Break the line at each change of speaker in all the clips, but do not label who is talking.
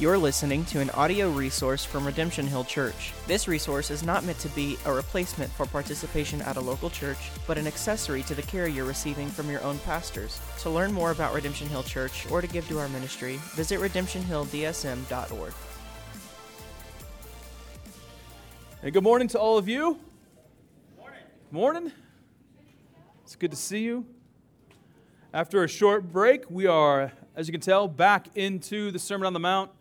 You're listening to an audio resource from Redemption Hill Church. This resource is not meant to be a replacement for participation at a local church, but an accessory to the care you're receiving from your own pastors. To learn more about Redemption Hill Church or to give to our ministry, visit redemptionhilldsm.org.
And good morning to all of you. Morning. Morning. It's good to see you. After a short break, we are, as you can tell, back into the Sermon on the Mount.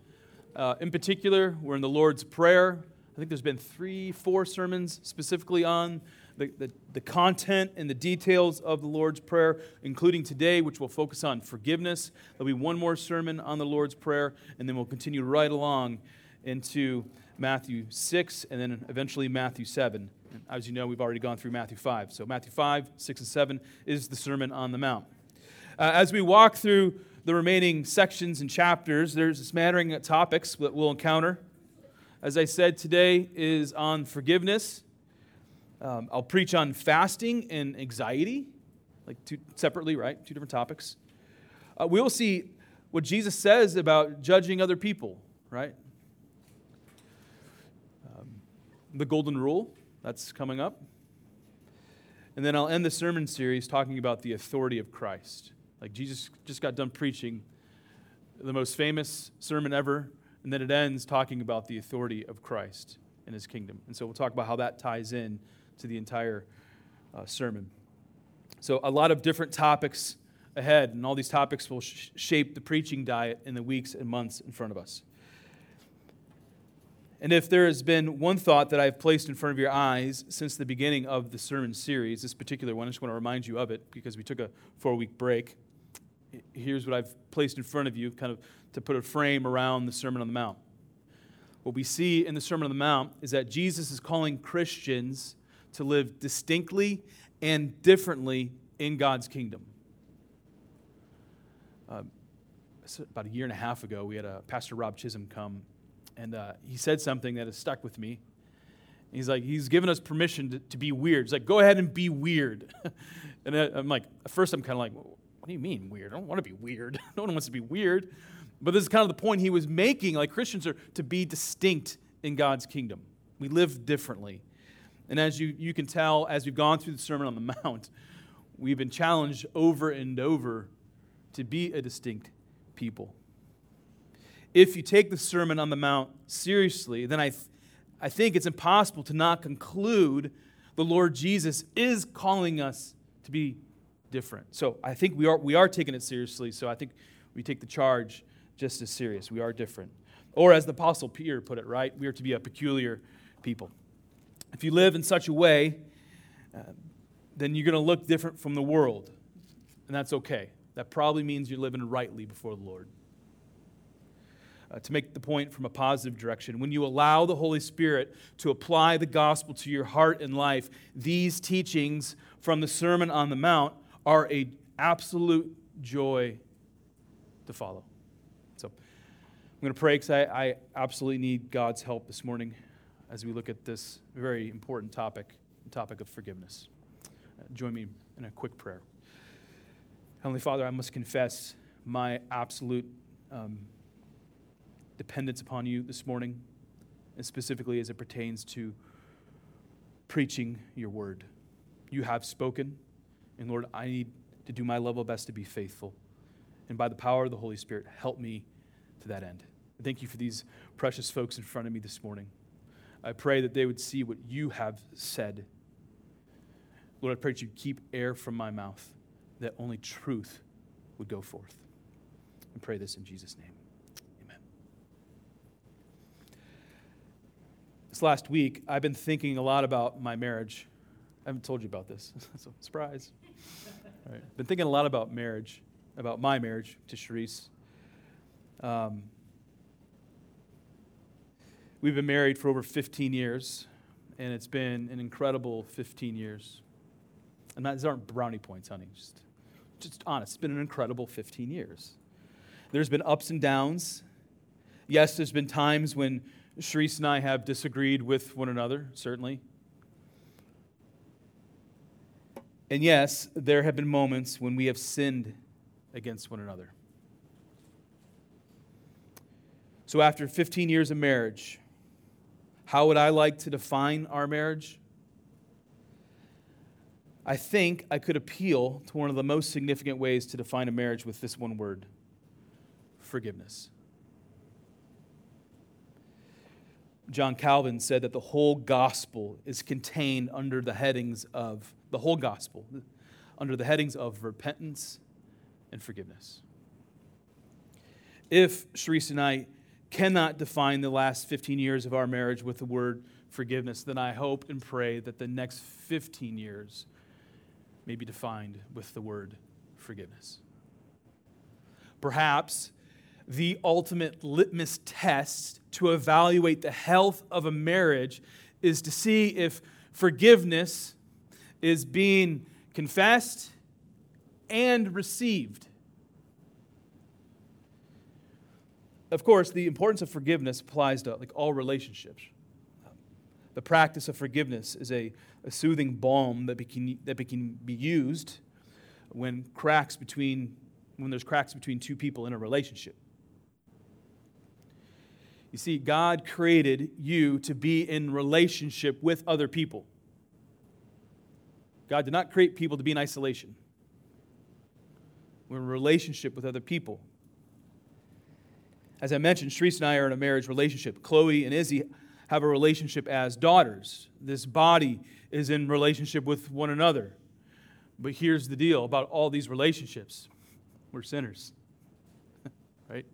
Uh, in particular, we're in the Lord's Prayer. I think there's been three, four sermons specifically on the, the, the, content and the details of the Lord's Prayer, including today, which will focus on forgiveness. There'll be one more sermon on the Lord's Prayer, and then we'll continue right along into Matthew 6 and then eventually Matthew 7. And as you know, we've already gone through Matthew 5. So, Matthew 5, 6, and 7 is the Sermon on the Mount. Uh, as we walk through the remaining sections and chapters, there's a smattering of topics that we'll encounter. As I said, today is on forgiveness. Um, I'll preach on fasting and anxiety, like two separately, right? Two different topics. Uh, we will see what Jesus says about judging other people, right? Um, the golden rule, that's coming up. And then I'll end the sermon series talking about the authority of Christ. Like Jesus just got done preaching the most famous sermon ever, and then it ends talking about the authority of Christ and his kingdom. And so we'll talk about how that ties in to the entire uh, sermon. So, a lot of different topics ahead, and all these topics will sh- shape the preaching diet in the weeks and months in front of us. And if there has been one thought that I've placed in front of your eyes since the beginning of the sermon series, this particular one, I just want to remind you of it because we took a four week break here's what I've placed in front of you, kind of to put a frame around the Sermon on the Mount. What we see in the Sermon on the Mount is that Jesus is calling Christians to live distinctly and differently in God's kingdom. Uh, about a year and a half ago, we had a Pastor Rob Chisholm come, and uh, he said something that has stuck with me. He's like, he's given us permission to, to be weird. He's like, go ahead and be weird. and I'm like, at first, I'm kind of like, do you mean weird? I don't want to be weird. no one wants to be weird. But this is kind of the point he was making. Like Christians are to be distinct in God's kingdom. We live differently. And as you, you can tell, as we've gone through the Sermon on the Mount, we've been challenged over and over to be a distinct people. If you take the Sermon on the Mount seriously, then I, th- I think it's impossible to not conclude the Lord Jesus is calling us to be different. So I think we are, we are taking it seriously. So I think we take the charge just as serious. We are different. Or as the Apostle Peter put it, right? We are to be a peculiar people. If you live in such a way, uh, then you're going to look different from the world. And that's okay. That probably means you're living rightly before the Lord. Uh, to make the point from a positive direction, when you allow the Holy Spirit to apply the gospel to your heart and life, these teachings from the Sermon on the Mount are a absolute joy to follow. So I'm going to pray because I, I absolutely need God's help this morning as we look at this very important topic, the topic of forgiveness. Uh, join me in a quick prayer. Heavenly Father, I must confess my absolute um, dependence upon you this morning, and specifically as it pertains to preaching your word. You have spoken. And Lord, I need to do my level best to be faithful. And by the power of the Holy Spirit, help me to that end. Thank you for these precious folks in front of me this morning. I pray that they would see what you have said. Lord, I pray that you keep air from my mouth, that only truth would go forth. I pray this in Jesus' name. Amen. This last week, I've been thinking a lot about my marriage. I haven't told you about this, surprise. Right. Been thinking a lot about marriage, about my marriage to Sharice. Um, we've been married for over 15 years, and it's been an incredible 15 years. And these aren't brownie points, honey. Just, just honest. It's been an incredible 15 years. There's been ups and downs. Yes, there's been times when Sharice and I have disagreed with one another, certainly. And yes, there have been moments when we have sinned against one another. So, after 15 years of marriage, how would I like to define our marriage? I think I could appeal to one of the most significant ways to define a marriage with this one word forgiveness. John Calvin said that the whole gospel is contained under the headings of the whole gospel, under the headings of repentance and forgiveness. If Sharice and I cannot define the last 15 years of our marriage with the word forgiveness, then I hope and pray that the next 15 years may be defined with the word forgiveness. Perhaps the ultimate litmus test to evaluate the health of a marriage is to see if forgiveness is being confessed and received. Of course, the importance of forgiveness applies to like all relationships. The practice of forgiveness is a, a soothing balm that, can, that can be used when cracks between when there's cracks between two people in a relationship. You see, God created you to be in relationship with other people. God did not create people to be in isolation. We're in relationship with other people. As I mentioned, Sharice and I are in a marriage relationship. Chloe and Izzy have a relationship as daughters. This body is in relationship with one another. But here's the deal about all these relationships we're sinners. right?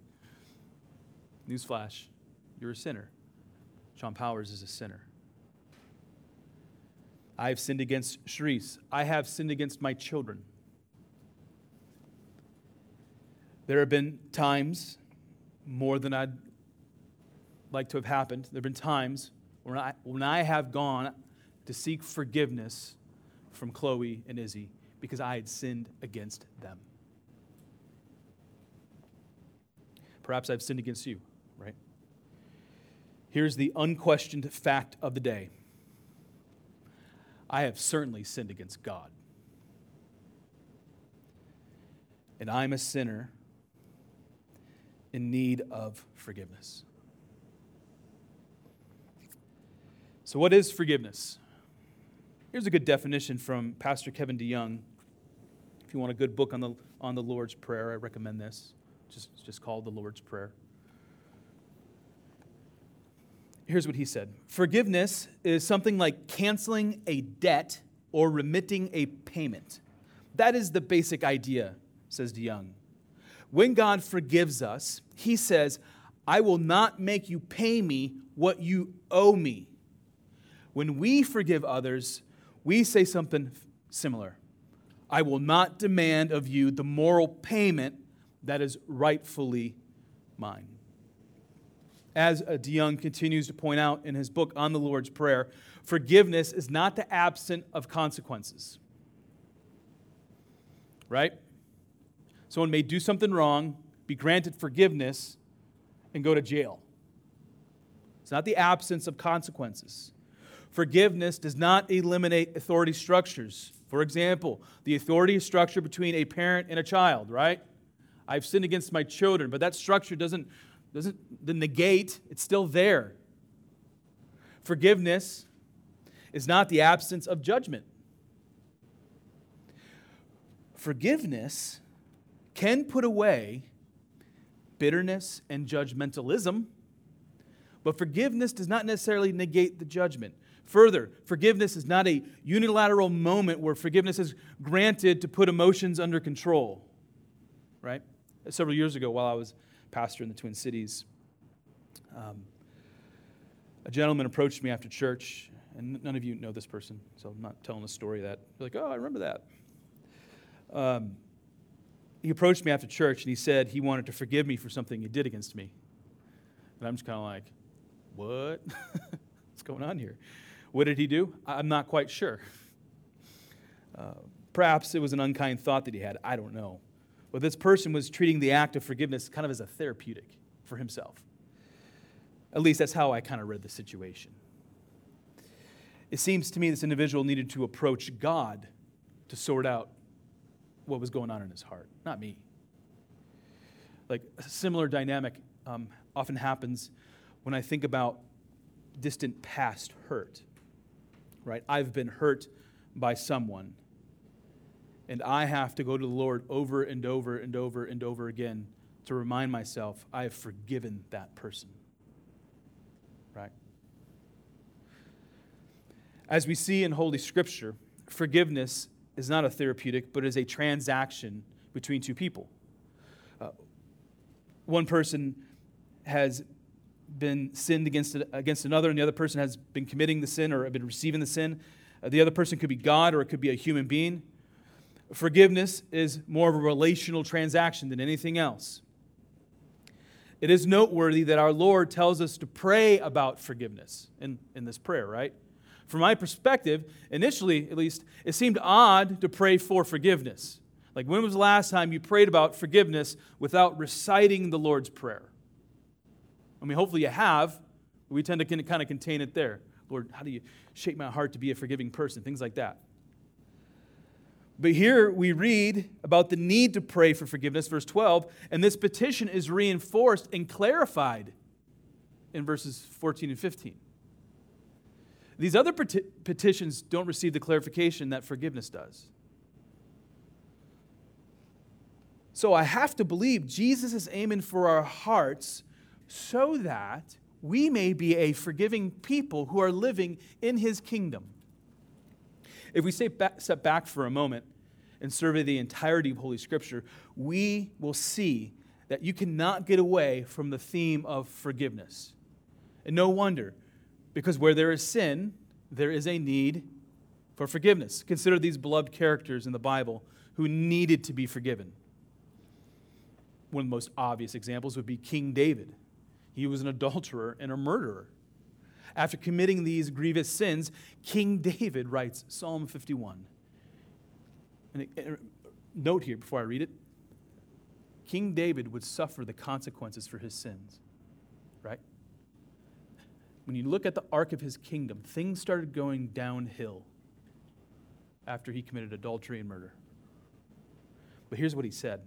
Newsflash you're a sinner. Sean Powers is a sinner. I have sinned against Sharice. I have sinned against my children. There have been times, more than I'd like to have happened, there have been times when I, when I have gone to seek forgiveness from Chloe and Izzy because I had sinned against them. Perhaps I've sinned against you. Here's the unquestioned fact of the day I have certainly sinned against God. And I'm a sinner in need of forgiveness. So, what is forgiveness? Here's a good definition from Pastor Kevin DeYoung. If you want a good book on the, on the Lord's Prayer, I recommend this. Just, just called the Lord's Prayer. Here's what he said Forgiveness is something like canceling a debt or remitting a payment. That is the basic idea, says DeYoung. When God forgives us, he says, I will not make you pay me what you owe me. When we forgive others, we say something similar I will not demand of you the moral payment that is rightfully mine as uh, DeYoung continues to point out in his book on the Lord's Prayer, forgiveness is not the absence of consequences. Right? Someone may do something wrong, be granted forgiveness, and go to jail. It's not the absence of consequences. Forgiveness does not eliminate authority structures. For example, the authority structure between a parent and a child, right? I've sinned against my children, but that structure doesn't doesn't the negate, it's still there. Forgiveness is not the absence of judgment. Forgiveness can put away bitterness and judgmentalism, but forgiveness does not necessarily negate the judgment. Further, forgiveness is not a unilateral moment where forgiveness is granted to put emotions under control. Right? Several years ago, while I was pastor in the Twin Cities. Um, a gentleman approached me after church, and none of you know this person, so I'm not telling a story that you're like, oh, I remember that. Um, he approached me after church and he said he wanted to forgive me for something he did against me. And I'm just kind of like, what? What's going on here? What did he do? I'm not quite sure. Uh, perhaps it was an unkind thought that he had. I don't know. But this person was treating the act of forgiveness kind of as a therapeutic for himself. At least that's how I kind of read the situation. It seems to me this individual needed to approach God to sort out what was going on in his heart, not me. Like a similar dynamic um, often happens when I think about distant past hurt, right? I've been hurt by someone, and I have to go to the Lord over and over and over and over again to remind myself I have forgiven that person, right? As we see in Holy Scripture, forgiveness is not a therapeutic, but is a transaction between two people. Uh, one person has been sinned against, against another, and the other person has been committing the sin or been receiving the sin. Uh, the other person could be God or it could be a human being. Forgiveness is more of a relational transaction than anything else. It is noteworthy that our Lord tells us to pray about forgiveness in, in this prayer, right? From my perspective, initially at least, it seemed odd to pray for forgiveness. Like, when was the last time you prayed about forgiveness without reciting the Lord's Prayer? I mean, hopefully you have. We tend to kind of contain it there. Lord, how do you shape my heart to be a forgiving person? Things like that. But here we read about the need to pray for forgiveness, verse 12, and this petition is reinforced and clarified in verses 14 and 15. These other peti- petitions don't receive the clarification that forgiveness does. So I have to believe Jesus is aiming for our hearts so that we may be a forgiving people who are living in his kingdom. If we step back, step back for a moment and survey the entirety of Holy Scripture, we will see that you cannot get away from the theme of forgiveness. And no wonder, because where there is sin, there is a need for forgiveness. Consider these beloved characters in the Bible who needed to be forgiven. One of the most obvious examples would be King David. He was an adulterer and a murderer. After committing these grievous sins, King David writes Psalm 51. And note here before I read it King David would suffer the consequences for his sins, right? When you look at the arc of his kingdom, things started going downhill after he committed adultery and murder. But here's what he said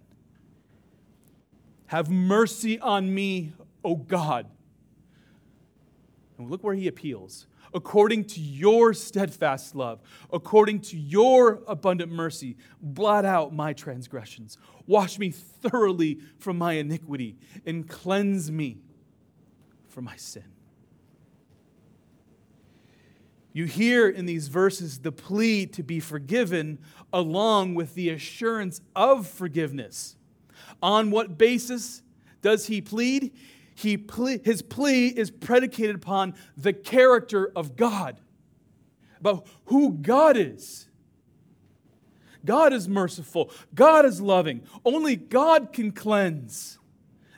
Have mercy on me, O God. And look where he appeals. According to your steadfast love, according to your abundant mercy, blot out my transgressions. Wash me thoroughly from my iniquity and cleanse me from my sin. You hear in these verses the plea to be forgiven along with the assurance of forgiveness. On what basis does he plead? He ple- his plea is predicated upon the character of God, about who God is. God is merciful, God is loving, only God can cleanse.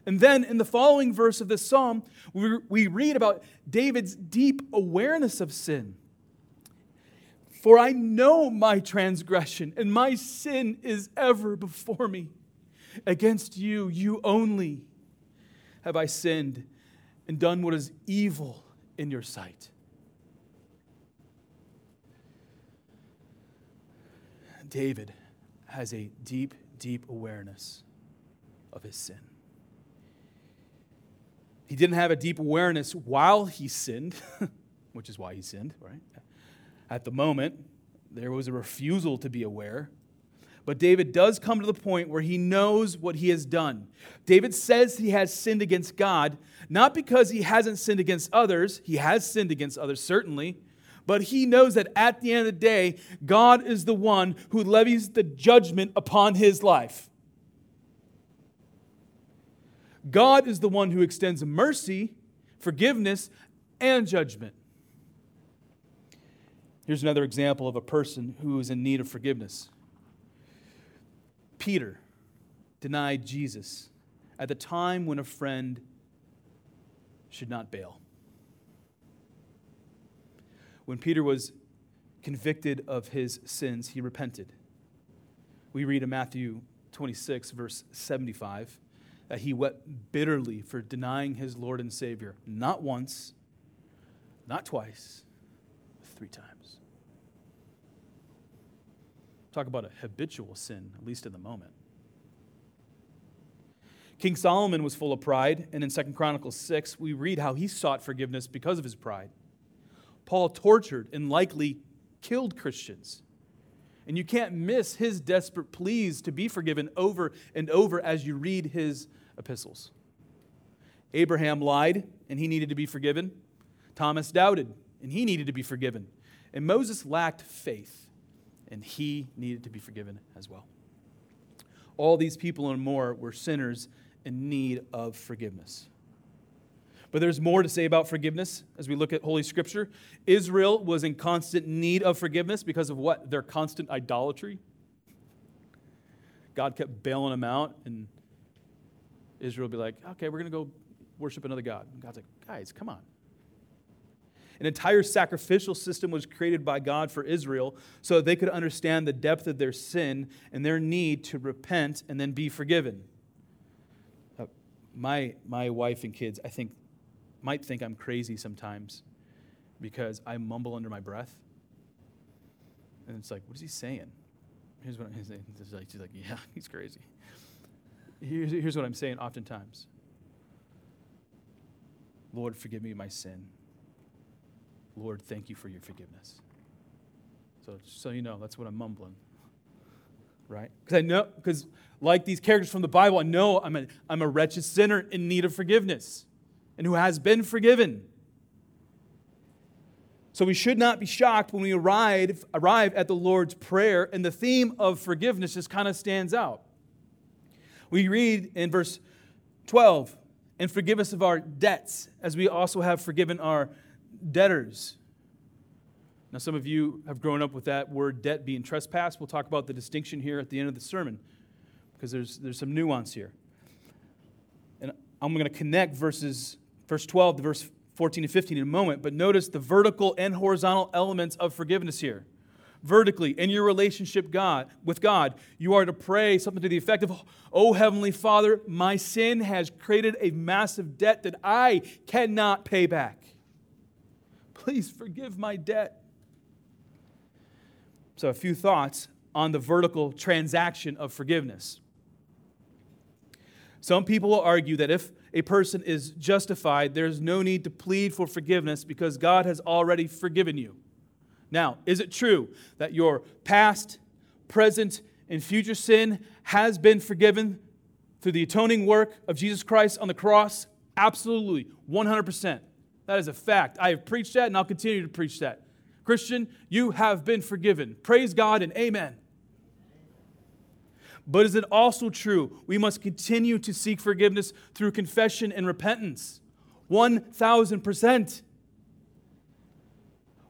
And then in the following verse of this psalm, we, we read about David's deep awareness of sin. For I know my transgression, and my sin is ever before me. Against you, you only have I sinned and done what is evil in your sight. David has a deep, deep awareness of his sin. He didn't have a deep awareness while he sinned, which is why he sinned, right? At the moment, there was a refusal to be aware. But David does come to the point where he knows what he has done. David says he has sinned against God, not because he hasn't sinned against others. He has sinned against others, certainly. But he knows that at the end of the day, God is the one who levies the judgment upon his life. God is the one who extends mercy, forgiveness, and judgment. Here's another example of a person who is in need of forgiveness. Peter denied Jesus at the time when a friend should not bail. When Peter was convicted of his sins, he repented. We read in Matthew 26, verse 75, that he wept bitterly for denying his Lord and Savior, not once, not twice, three times. Talk about a habitual sin, at least in the moment. King Solomon was full of pride, and in 2 Chronicles 6, we read how he sought forgiveness because of his pride. Paul tortured and likely killed Christians. And you can't miss his desperate pleas to be forgiven over and over as you read his epistles. Abraham lied, and he needed to be forgiven. Thomas doubted, and he needed to be forgiven. And Moses lacked faith, and he needed to be forgiven as well. All these people and more were sinners in need of forgiveness. But there's more to say about forgiveness as we look at Holy Scripture. Israel was in constant need of forgiveness because of what? Their constant idolatry. God kept bailing them out, and Israel would be like, okay, we're going to go worship another God. And God's like, guys, come on. An entire sacrificial system was created by God for Israel so that they could understand the depth of their sin and their need to repent and then be forgiven. Uh, my, my wife and kids, I think, might think I'm crazy sometimes because I mumble under my breath. And it's like, what is he saying? Here's what I'm saying. Like, she's like yeah, he's crazy. Here's, here's what I'm saying oftentimes Lord, forgive me my sin. Lord, thank you for your forgiveness. So, so you know, that's what I'm mumbling. Right? Because I know, because like these characters from the Bible, I know I'm a, I'm a wretched sinner in need of forgiveness and who has been forgiven. So we should not be shocked when we arrive, arrive at the Lord's Prayer and the theme of forgiveness just kind of stands out. We read in verse 12, and forgive us of our debts as we also have forgiven our debtors. Now, some of you have grown up with that word debt being trespass. We'll talk about the distinction here at the end of the sermon because there's, there's some nuance here. And I'm going to connect verses, verse 12 to verse 14 and 15 in a moment, but notice the vertical and horizontal elements of forgiveness here. Vertically, in your relationship God, with God, you are to pray something to the effect of, Oh, Heavenly Father, my sin has created a massive debt that I cannot pay back. Please forgive my debt. So, a few thoughts on the vertical transaction of forgiveness. Some people will argue that if a person is justified, there's no need to plead for forgiveness because God has already forgiven you. Now, is it true that your past, present, and future sin has been forgiven through the atoning work of Jesus Christ on the cross? Absolutely, 100%. That is a fact. I have preached that and I'll continue to preach that. Christian, you have been forgiven. Praise God and amen. But is it also true we must continue to seek forgiveness through confession and repentance? 1000%.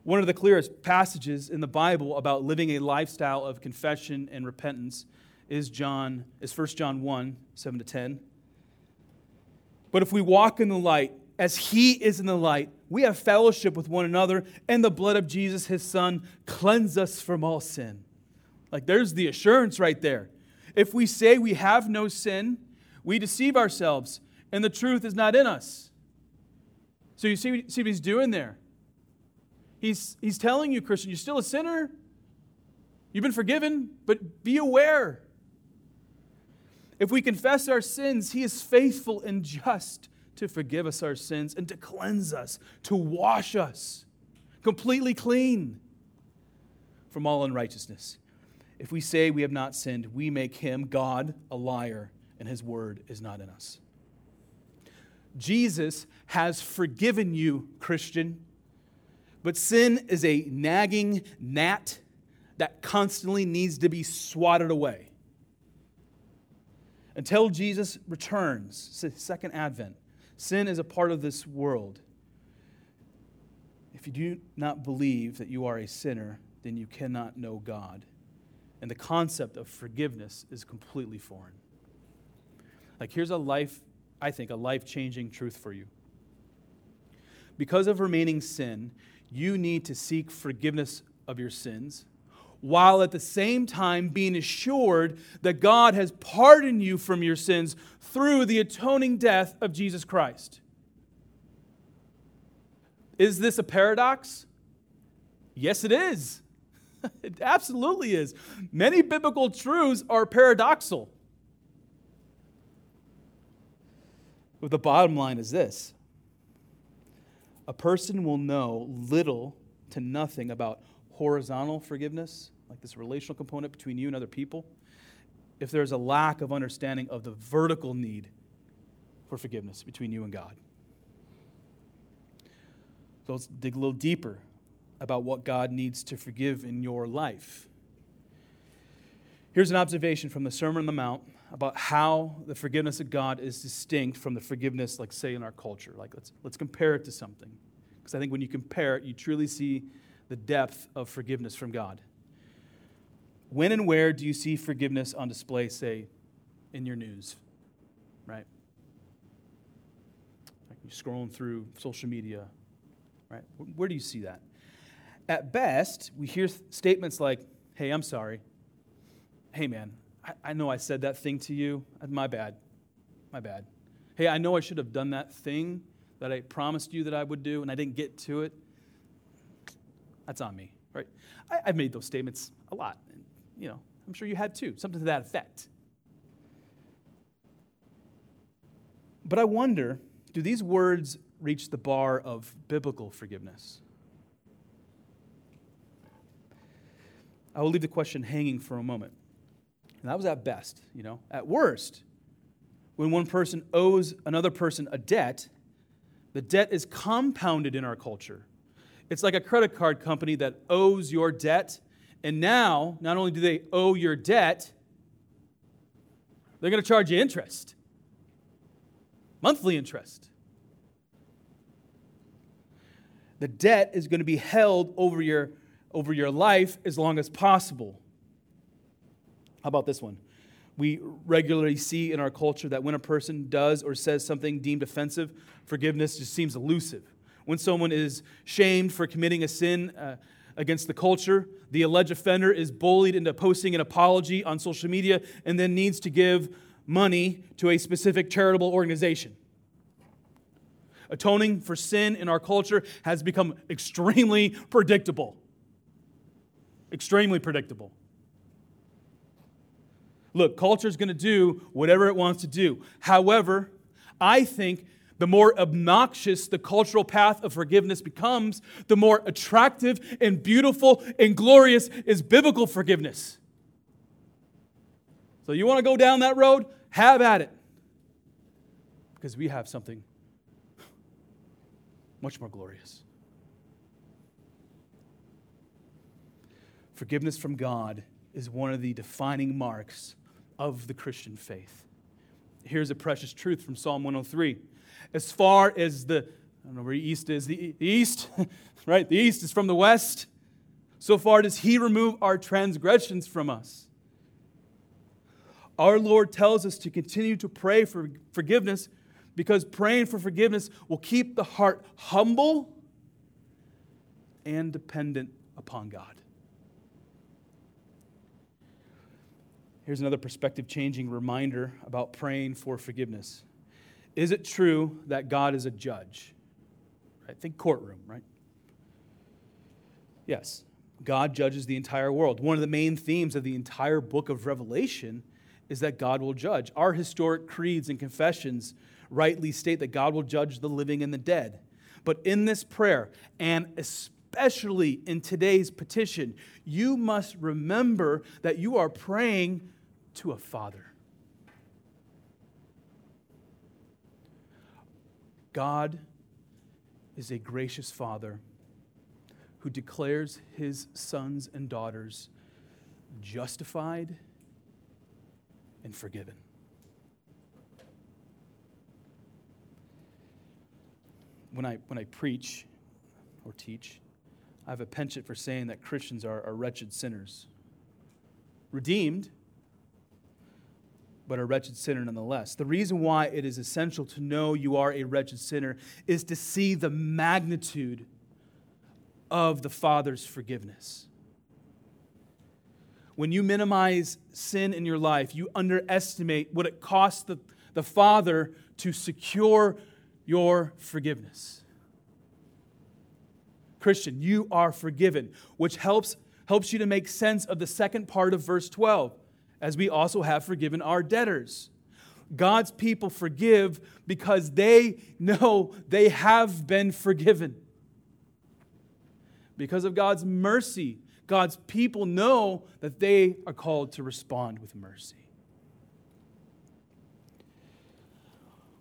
One of the clearest passages in the Bible about living a lifestyle of confession and repentance is John is 1 John 1, 7 to 10. But if we walk in the light as he is in the light, we have fellowship with one another, and the blood of Jesus, his son, cleanse us from all sin. Like there's the assurance right there. If we say we have no sin, we deceive ourselves, and the truth is not in us. So you see, see what he's doing there? He's, he's telling you, Christian, you're still a sinner. You've been forgiven, but be aware. If we confess our sins, he is faithful and just to forgive us our sins and to cleanse us, to wash us completely clean from all unrighteousness. If we say we have not sinned, we make him, God, a liar, and his word is not in us. Jesus has forgiven you, Christian. But sin is a nagging gnat that constantly needs to be swatted away. Until Jesus returns, second advent, Sin is a part of this world. If you do not believe that you are a sinner, then you cannot know God. And the concept of forgiveness is completely foreign. Like, here's a life, I think, a life changing truth for you. Because of remaining sin, you need to seek forgiveness of your sins while at the same time being assured that God has pardoned you from your sins through the atoning death of Jesus Christ. Is this a paradox? Yes, it is. it absolutely is. Many biblical truths are paradoxical. But the bottom line is this a person will know little to nothing about horizontal forgiveness, like this relational component between you and other people, if there's a lack of understanding of the vertical need for forgiveness between you and God. So let's dig a little deeper about what God needs to forgive in your life. Here's an observation from the Sermon on the Mount about how the forgiveness of God is distinct from the forgiveness, like, say, in our culture. Like, let's, let's compare it to something. Because I think when you compare it, you truly see the depth of forgiveness from God. When and where do you see forgiveness on display, say, in your news? Right? Like you're scrolling through social media, right? Where do you see that? At best, we hear statements like, hey, I'm sorry. Hey, man, I, I know I said that thing to you. Uh, my bad. My bad. Hey, I know I should have done that thing that I promised you that I would do and I didn't get to it. That's on me, right? I, have made those statements a lot. And, you know, I'm sure you had too, something to that effect. But I wonder do these words reach the bar of biblical forgiveness? I will leave the question hanging for a moment. And that was at best, you know. At worst, when one person owes another person a debt, the debt is compounded in our culture. It's like a credit card company that owes your debt, and now, not only do they owe your debt, they're going to charge you interest, monthly interest. The debt is going to be held over your, over your life as long as possible. How about this one? We regularly see in our culture that when a person does or says something deemed offensive, forgiveness just seems elusive. When someone is shamed for committing a sin uh, against the culture, the alleged offender is bullied into posting an apology on social media and then needs to give money to a specific charitable organization. Atoning for sin in our culture has become extremely predictable. Extremely predictable. Look, culture is going to do whatever it wants to do. However, I think the more obnoxious the cultural path of forgiveness becomes, the more attractive and beautiful and glorious is biblical forgiveness. So, you want to go down that road? Have at it. Because we have something much more glorious. Forgiveness from God is one of the defining marks of the Christian faith. Here's a precious truth from Psalm 103. As far as the, I don't know where east is, the, east, right? The east is from the west. So far does he remove our transgressions from us. Our Lord tells us to continue to pray for forgiveness because praying for forgiveness will keep the heart humble and dependent upon God. Here's another perspective changing reminder about praying for forgiveness. Is it true that God is a judge? Think courtroom, right? Yes, God judges the entire world. One of the main themes of the entire book of Revelation is that God will judge. Our historic creeds and confessions rightly state that God will judge the living and the dead. But in this prayer, and especially in today's petition, you must remember that you are praying to a father. God is a gracious father who declares his sons and daughters justified and forgiven. When I, when I preach or teach, I have a penchant for saying that Christians are, are wretched sinners. Redeemed, but a wretched sinner nonetheless. The reason why it is essential to know you are a wretched sinner is to see the magnitude of the Father's forgiveness. When you minimize sin in your life, you underestimate what it costs the, the Father to secure your forgiveness. Christian, you are forgiven, which helps, helps you to make sense of the second part of verse 12 as we also have forgiven our debtors. God's people forgive because they know they have been forgiven. Because of God's mercy, God's people know that they are called to respond with mercy.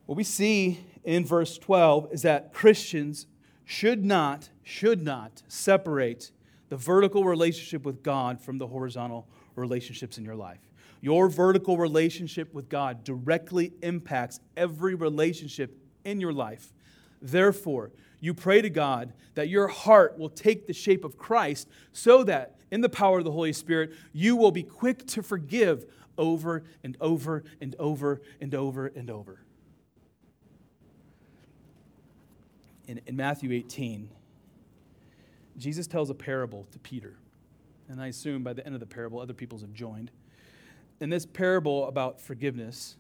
What we see in verse 12 is that Christians should not, should not separate the vertical relationship with God from the horizontal relationships in your life. Your vertical relationship with God directly impacts every relationship in your life. Therefore, you pray to God that your heart will take the shape of Christ so that, in the power of the Holy Spirit, you will be quick to forgive over and over and over and over and over. In, in Matthew 18, Jesus tells a parable to Peter. And I assume by the end of the parable, other peoples have joined in this parable about forgiveness,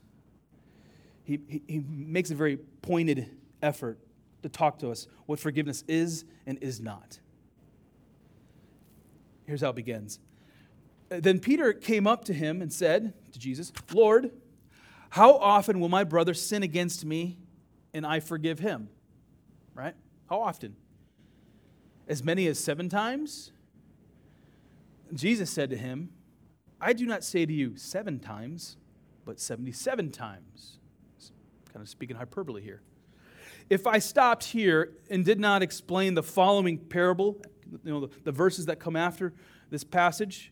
he, he, he makes a very pointed effort to talk to us what forgiveness is and is not. Here's how it begins. Then Peter came up to him and said to Jesus, Lord, how often will my brother sin against me and I forgive him? Right? How often? As many as seven times? Jesus said to him, I do not say to you seven times, but 77 times. Kind of speaking hyperbole here. If I stopped here and did not explain the following parable, you know, the, the verses that come after this passage,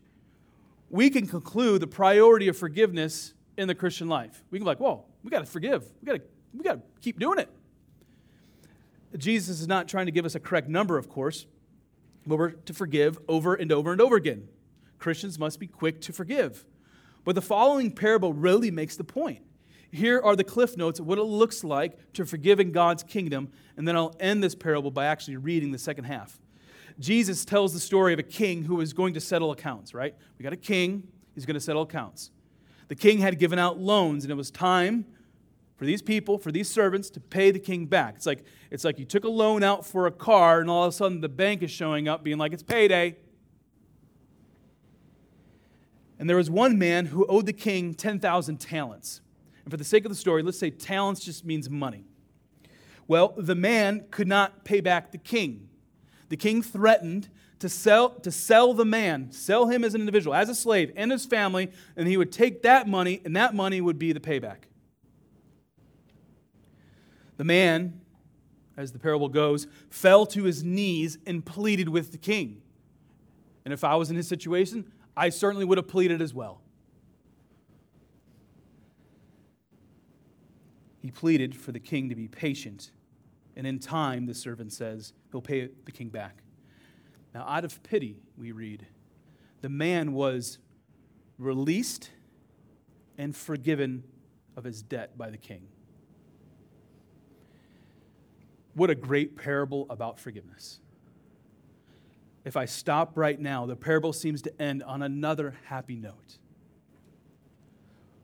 we can conclude the priority of forgiveness in the Christian life. We can be like, whoa, we got to forgive. We got to we got to keep doing it. Jesus is not trying to give us a correct number, of course, but we're to forgive over and over and over again. Christians must be quick to forgive. But the following parable really makes the point. Here are the cliff notes of what it looks like to forgive in God's kingdom, and then I'll end this parable by actually reading the second half. Jesus tells the story of a king who is going to settle accounts, right? We got a king, he's going to settle accounts. The king had given out loans, and it was time for these people, for these servants, to pay the king back. It's like, it's like you took a loan out for a car, and all of a sudden the bank is showing up being like, it's payday. And there was one man who owed the king 10,000 talents. And for the sake of the story, let's say talents just means money. Well, the man could not pay back the king. The king threatened to sell, to sell the man, sell him as an individual, as a slave, and his family, and he would take that money, and that money would be the payback. The man, as the parable goes, fell to his knees and pleaded with the king. And if I was in his situation, I certainly would have pleaded as well. He pleaded for the king to be patient, and in time, the servant says, he'll pay the king back. Now, out of pity, we read, the man was released and forgiven of his debt by the king. What a great parable about forgiveness if I stop right now, the parable seems to end on another happy note.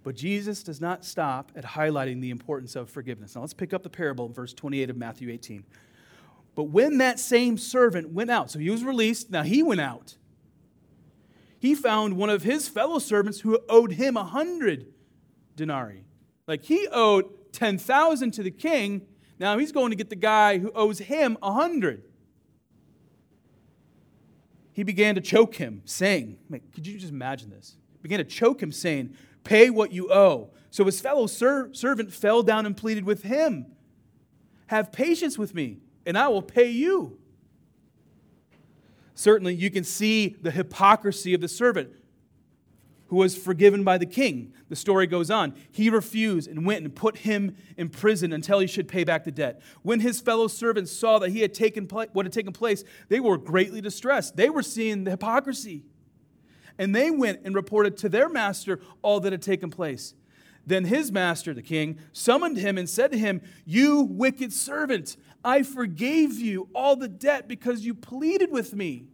But Jesus does not stop at highlighting the importance of forgiveness. Now let's pick up the parable in verse 28 of Matthew 18. But when that same servant went out, so he was released, now he went out. He found one of his fellow servants who owed him a hundred denarii. Like he owed 10,000 to the king, now he's going to get the guy who owes him a hundred he began to choke him, saying, Could you just imagine this? He began to choke him, saying, Pay what you owe. So his fellow ser- servant fell down and pleaded with him, Have patience with me, and I will pay you. Certainly, you can see the hypocrisy of the servant who was forgiven by the king. The story goes on. He refused and went and put him in prison until he should pay back the debt. When his fellow servants saw that he had taken what had taken place, they were greatly distressed. They were seeing the hypocrisy. And they went and reported to their master all that had taken place. Then his master, the king, summoned him and said to him, You wicked servant, I forgave you all the debt because you pleaded with me.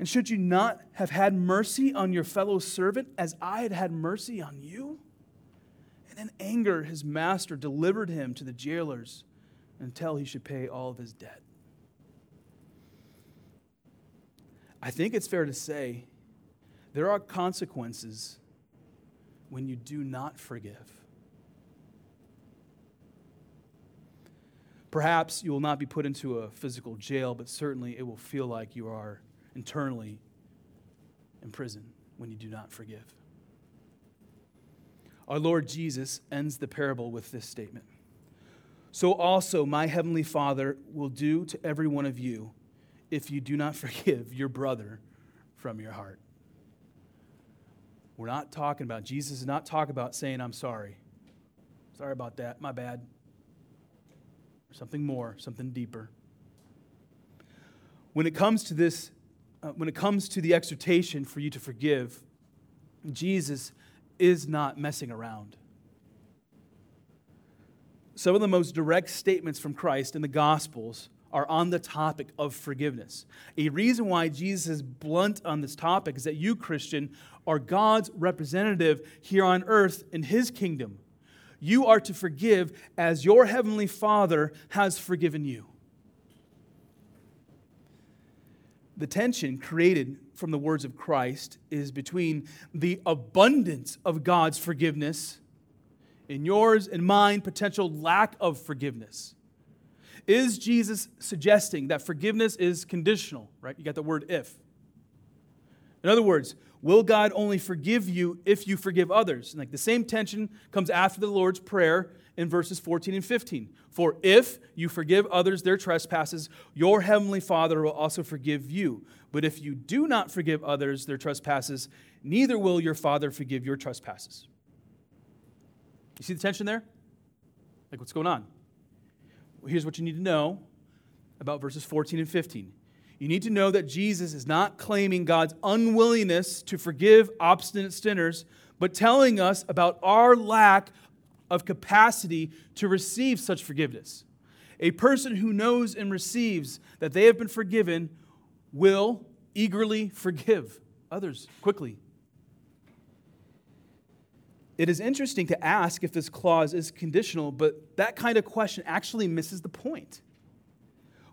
And should you not have had mercy on your fellow servant as I had had mercy on you? And in anger, his master delivered him to the jailers until he should pay all of his debt. I think it's fair to say there are consequences when you do not forgive. Perhaps you will not be put into a physical jail, but certainly it will feel like you are internally in prison when you do not forgive. Our Lord Jesus ends the parable with this statement So also my heavenly Father will do to every one of you if you do not forgive your brother from your heart. We're not talking about, Jesus is not talking about saying, I'm sorry. Sorry about that, my bad something more, something deeper. When it comes to this, uh, when it comes to the exhortation for you to forgive, Jesus is not messing around. Some of the most direct statements from Christ in the Gospels are on the topic of forgiveness. A reason why Jesus is blunt on this topic is that you, Christian, are God's representative here on earth in his kingdom you are to forgive as your heavenly Father has forgiven you. The tension created from the words of Christ is between the abundance of God's forgiveness and yours and mine potential lack of forgiveness. Is Jesus suggesting that forgiveness is conditional, right? You got the word if. In other words, Will God only forgive you if you forgive others? And like the same tension comes after the Lord's Prayer in verses 14 and 15. For if you forgive others their trespasses, your heavenly Father will also forgive you. But if you do not forgive others their trespasses, neither will your Father forgive your trespasses. You see the tension there? Like what's going on? Well, here's what you need to know about verses 14 and 15 you need to know that Jesus is not claiming God's unwillingness to forgive obstinate sinners, but telling us about our lack of capacity to receive such forgiveness. A person who knows and receives that they have been forgiven will eagerly forgive others quickly. It is interesting to ask if this clause is conditional, but that kind of question actually misses the point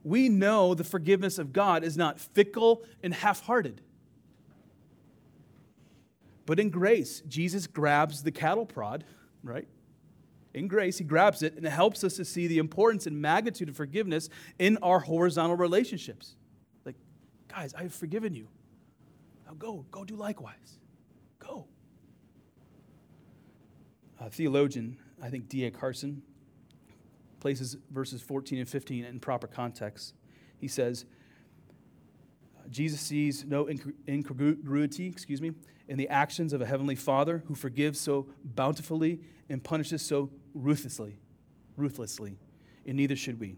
we know the forgiveness of God is not fickle and half hearted. But in grace, Jesus grabs the cattle prod, right? In grace, he grabs it and it helps us to see the importance and magnitude of forgiveness in our horizontal relationships. Like, guys, I have forgiven you. Now go, go do likewise. Go. A theologian, I think D.A. Carson, places verses 14 and 15 in proper context. He says, Jesus sees no incongruity, excuse me, in the actions of a heavenly Father who forgives so bountifully and punishes so ruthlessly, ruthlessly, and neither should we.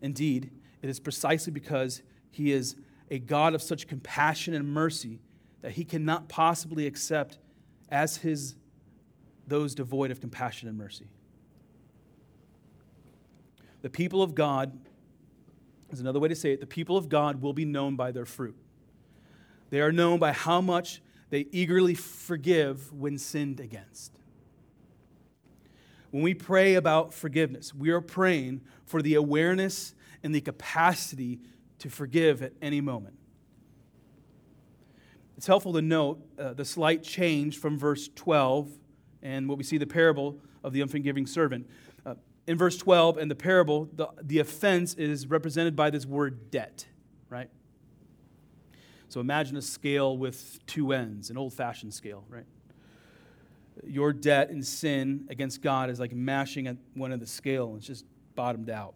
Indeed, it is precisely because he is a God of such compassion and mercy that he cannot possibly accept as his those devoid of compassion and mercy. The people of God, is another way to say it, the people of God will be known by their fruit. They are known by how much they eagerly forgive when sinned against. When we pray about forgiveness, we are praying for the awareness and the capacity to forgive at any moment. It's helpful to note uh, the slight change from verse 12 and what we see the parable of the unforgiving servant in verse 12 in the parable, the, the offense is represented by this word debt, right? So imagine a scale with two ends, an old fashioned scale, right? Your debt and sin against God is like mashing at one of the scale, it's just bottomed out.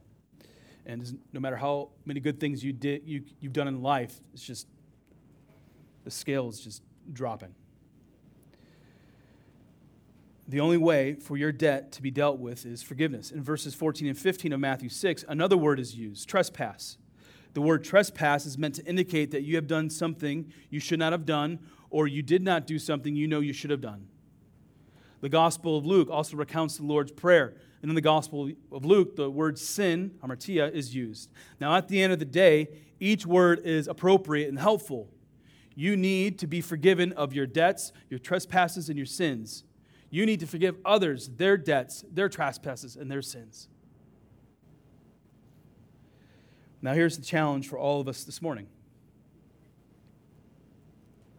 And no matter how many good things you did, you, you've done in life, it's just the scale is just dropping. The only way for your debt to be dealt with is forgiveness. In verses 14 and 15 of Matthew 6, another word is used trespass. The word trespass is meant to indicate that you have done something you should not have done, or you did not do something you know you should have done. The Gospel of Luke also recounts the Lord's Prayer. And in the Gospel of Luke, the word sin, hamartia, is used. Now, at the end of the day, each word is appropriate and helpful. You need to be forgiven of your debts, your trespasses, and your sins. You need to forgive others their debts, their trespasses, and their sins. Now, here's the challenge for all of us this morning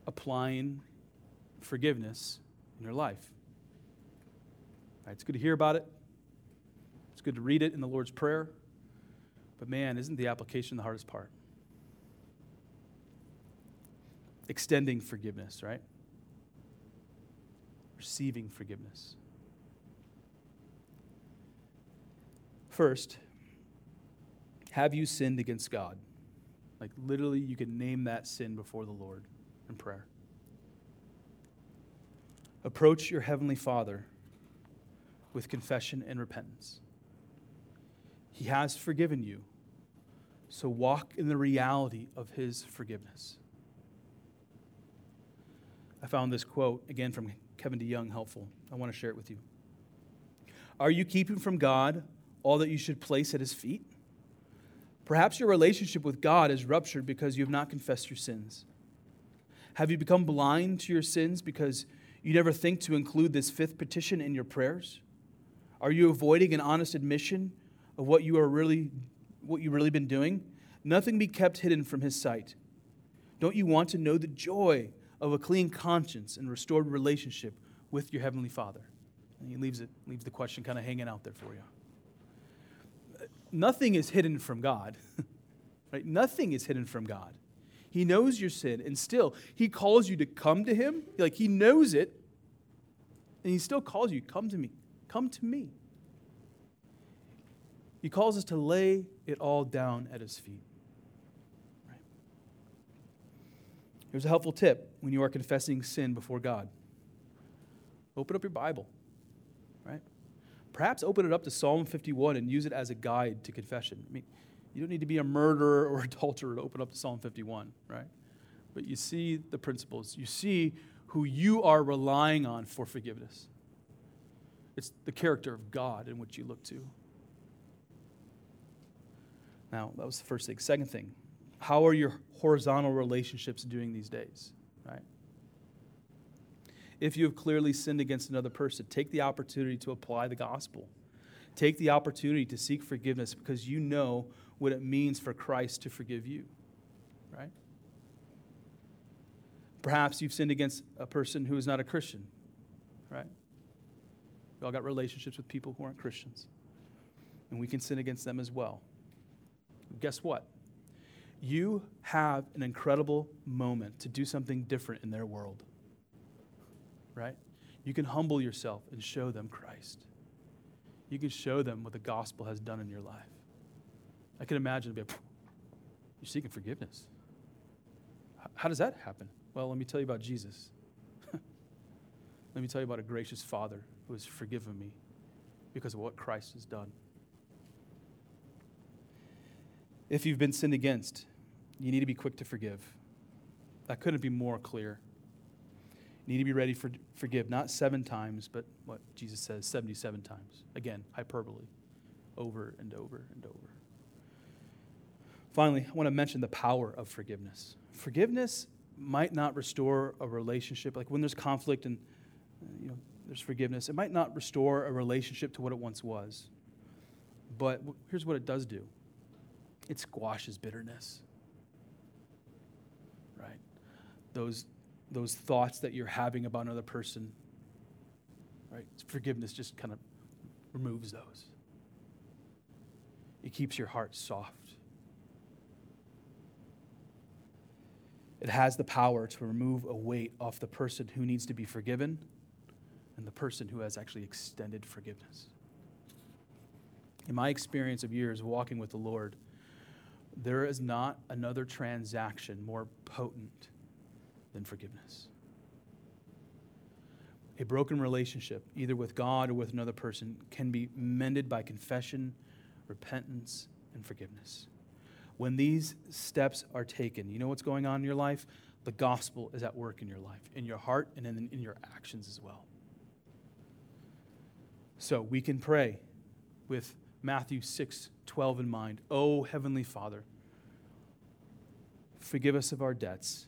applying forgiveness in your life. Right, it's good to hear about it, it's good to read it in the Lord's Prayer, but man, isn't the application the hardest part? Extending forgiveness, right? Receiving forgiveness. First, have you sinned against God? Like literally, you can name that sin before the Lord in prayer. Approach your Heavenly Father with confession and repentance. He has forgiven you, so walk in the reality of His forgiveness. I found this quote, again from Kevin DeYoung, helpful. I want to share it with you. Are you keeping from God all that you should place at His feet? Perhaps your relationship with God is ruptured because you have not confessed your sins. Have you become blind to your sins because you never think to include this fifth petition in your prayers? Are you avoiding an honest admission of what you are really what you've really been doing? Nothing be kept hidden from his sight. Don't you want to know the joy of a clean conscience and restored relationship with your heavenly Father? And he leaves it leaves the question kind of hanging out there for you nothing is hidden from God. right? Nothing is hidden from God. He knows your sin, and still, He calls you to come to Him. Like He knows it, and He still calls you, Come to me. Come to me. He calls us to lay it all down at His feet. Right? Here's a helpful tip when you are confessing sin before God open up your Bible. Right? Perhaps open it up to Psalm 51 and use it as a guide to confession. I mean, you don't need to be a murderer or adulterer to open up to Psalm 51, right? But you see the principles. You see who you are relying on for forgiveness. It's the character of God in which you look to. Now, that was the first thing. Second thing, how are your horizontal relationships doing these days, right? if you have clearly sinned against another person, take the opportunity to apply the gospel. Take the opportunity to seek forgiveness because you know what it means for Christ to forgive you, right? Perhaps you've sinned against a person who is not a Christian, right? We all got relationships with people who aren't Christians, and we can sin against them as well. Guess what? You have an incredible moment to do something different in their world right? You can humble yourself and show them Christ. You can show them what the gospel has done in your life. I can imagine be like, you're seeking forgiveness. How does that happen? Well, let me tell you about Jesus. let me tell you about a gracious Father who has forgiven me because of what Christ has done. If you've been sinned against, you need to be quick to forgive. That couldn't be more clear You need to be ready for forgive, not seven times, but what Jesus says, 77 times. Again, hyperbole, over and over and over. Finally, I want to mention the power of forgiveness. Forgiveness might not restore a relationship, like when there's conflict and you know there's forgiveness, it might not restore a relationship to what it once was. But here's what it does do it squashes bitterness. Right? Those those thoughts that you're having about another person, right? Forgiveness just kind of removes those. It keeps your heart soft. It has the power to remove a weight off the person who needs to be forgiven and the person who has actually extended forgiveness. In my experience of years walking with the Lord, there is not another transaction more potent than forgiveness. A broken relationship, either with God or with another person, can be mended by confession, repentance, and forgiveness. When these steps are taken, you know what's going on in your life? The gospel is at work in your life, in your heart, and in, in your actions as well. So we can pray with Matthew 6 12 in mind. Oh, Heavenly Father, forgive us of our debts